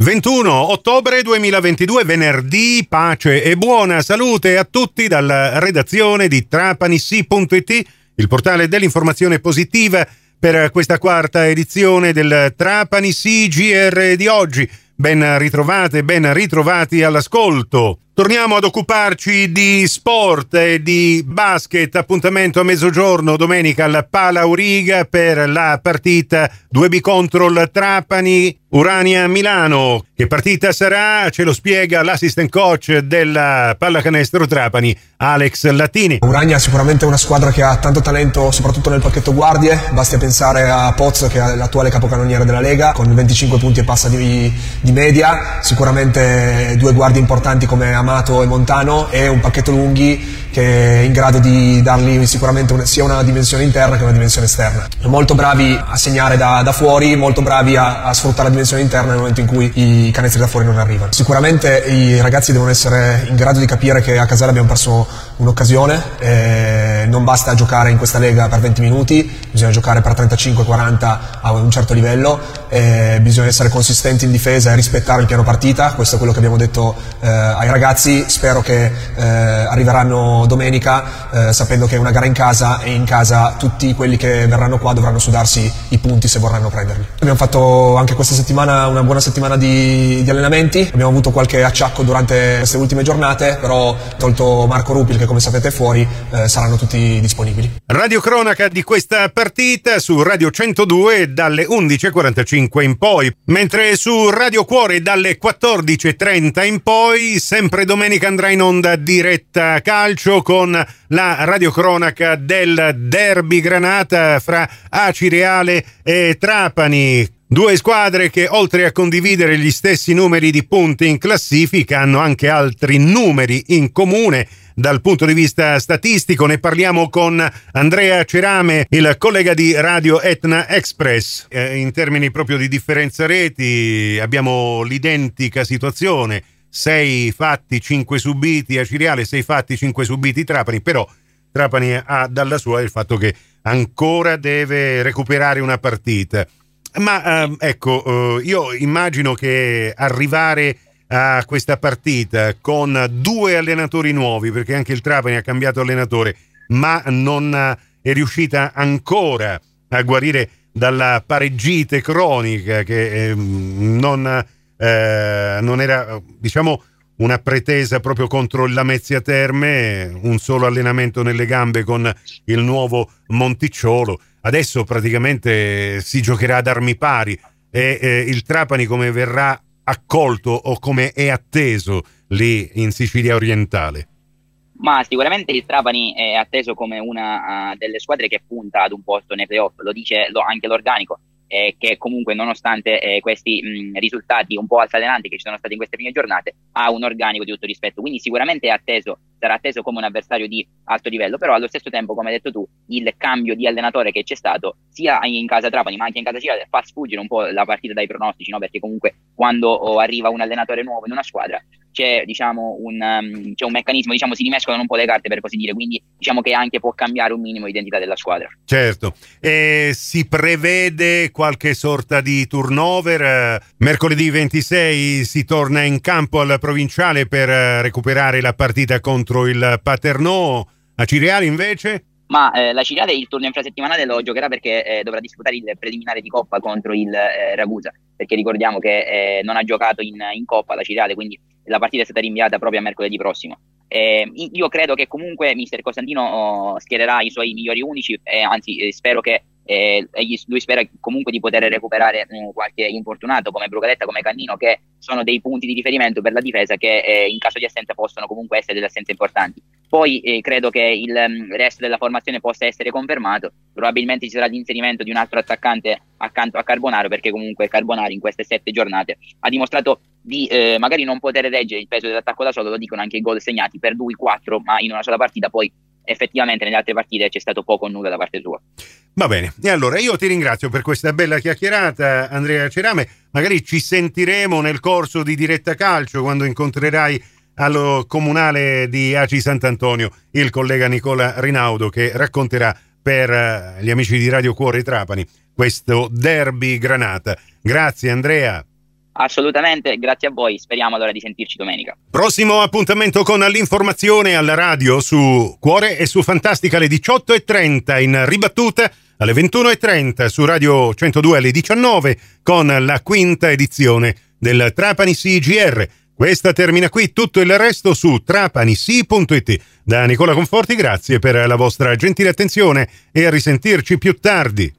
21 ottobre 2022, venerdì, pace e buona salute a tutti dalla redazione di trapanissi.it, il portale dell'informazione positiva per questa quarta edizione del Trapani CGR di oggi. Ben ritrovate, ben ritrovati all'ascolto. Torniamo ad occuparci di sport e di basket. Appuntamento a mezzogiorno domenica al Pala Uriga per la partita 2B contro il Trapani Urania Milano. Che partita sarà? Ce lo spiega l'assistant coach della pallacanestro Trapani, Alex Latini. Urania è sicuramente una squadra che ha tanto talento, soprattutto nel pacchetto guardie. Basti pensare a Pozzo, che è l'attuale capocannoniere della Lega, con 25 punti e passa di, di media. Sicuramente due guardie importanti come Amato Amato e Montano e un pacchetto lunghi che è in grado di dargli sicuramente una, sia una dimensione interna che una dimensione esterna. Molto bravi a segnare da, da fuori, molto bravi a, a, sfruttare la dimensione interna nel momento in cui i canestri da fuori non arrivano. Sicuramente i ragazzi devono essere in grado di capire che a Casale abbiamo perso un'occasione, eh, non basta giocare in questa lega per 20 minuti, bisogna giocare per 35-40 a un certo livello, eh, bisogna essere consistenti in difesa e rispettare il piano partita, questo è quello che abbiamo detto eh, ai ragazzi, spero che eh, arriveranno domenica eh, sapendo che è una gara in casa e in casa tutti quelli che verranno qua dovranno sudarsi i punti se vorranno prenderli. Abbiamo fatto anche questa settimana una buona settimana di, di allenamenti, abbiamo avuto qualche acciacco durante queste ultime giornate, però tolto Marco Rupil che come sapete è fuori, eh, saranno tutti disponibili. Radio cronaca di questa partita su Radio 102 dalle 11.45 in poi, mentre su Radio Cuore dalle 14.30 in poi, sempre domenica andrà in onda diretta calcio con la radiocronaca del derby Granata fra Acireale e Trapani. Due squadre che oltre a condividere gli stessi numeri di punti in classifica hanno anche altri numeri in comune dal punto di vista statistico. Ne parliamo con Andrea Cerame, il collega di Radio Etna Express. Eh, in termini proprio di differenza reti abbiamo l'identica situazione 6 fatti, 5 subiti a Ciriale, 6 fatti, 5 subiti Trapani, però Trapani ha dalla sua il fatto che ancora deve recuperare una partita. Ma eh, ecco, eh, io immagino che arrivare a questa partita con due allenatori nuovi, perché anche il Trapani ha cambiato allenatore, ma non è riuscita ancora a guarire dalla pareggite cronica che eh, non eh, non era, diciamo, una pretesa proprio contro il Lamezia Terme, un solo allenamento nelle gambe con il nuovo Monticciolo. Adesso praticamente si giocherà ad armi pari e eh, il Trapani come verrà accolto o come è atteso lì in Sicilia orientale? Ma sicuramente il Trapani è atteso come una uh, delle squadre che punta ad un posto nei playoff, lo dice lo, anche l'organico eh, che comunque nonostante eh, questi mh, risultati un po' altalenanti che ci sono stati in queste prime giornate ha un organico di tutto rispetto, quindi sicuramente atteso, sarà atteso come un avversario di alto livello, però allo stesso tempo come hai detto tu il cambio di allenatore che c'è stato sia in casa Trapani ma anche in casa Civile fa sfuggire un po' la partita dai pronostici, no? perché comunque quando oh, arriva un allenatore nuovo in una squadra c'è, diciamo, un, um, c'è un meccanismo, diciamo, si rimescolano un po' le carte per così dire, quindi diciamo che anche può cambiare un minimo l'identità della squadra. Certo, e si prevede qualche sorta di turnover? Mercoledì 26 si torna in campo al provinciale per eh, recuperare la partita contro il Paternò. A Ciriali invece? Ma eh, la Ciriale il turno infrasettimanale lo giocherà perché eh, dovrà disputare il preliminare di Coppa contro il eh, Ragusa, perché ricordiamo che eh, non ha giocato in, in Coppa la Ciriale, quindi la partita è stata rinviata proprio a mercoledì prossimo. Eh, io credo che comunque mister Costantino oh, schiererà i suoi migliori unici, eh, anzi eh, spero che eh, lui spera comunque di poter recuperare eh, qualche infortunato come Brugadetta, come Cannino, che sono dei punti di riferimento per la difesa che eh, in caso di assenza possono comunque essere delle assenze importanti. Poi eh, credo che il um, resto della formazione possa essere confermato, probabilmente ci sarà l'inserimento di un altro attaccante accanto a Carbonaro, perché comunque Carbonaro in queste sette giornate ha dimostrato di eh, magari non poter reggere il peso dell'attacco da solo, lo dicono anche i gol segnati per lui 4, ma in una sola partita poi effettivamente nelle altre partite c'è stato poco o nulla da parte sua. Va bene, e allora io ti ringrazio per questa bella chiacchierata, Andrea Cerame. Magari ci sentiremo nel corso di diretta calcio quando incontrerai allo comunale di Aci Sant'Antonio il collega Nicola Rinaudo che racconterà per eh, gli amici di Radio Cuore Trapani questo derby Granata. Grazie Andrea. Assolutamente, grazie a voi, speriamo allora di sentirci domenica. Prossimo appuntamento con l'informazione alla radio su Cuore e su Fantastica alle 18.30 in ribattuta alle 21.30 su Radio 102 alle 19 con la quinta edizione del Trapani CGR. Questa termina qui, tutto il resto su trapanisi.it. Da Nicola Conforti grazie per la vostra gentile attenzione e a risentirci più tardi.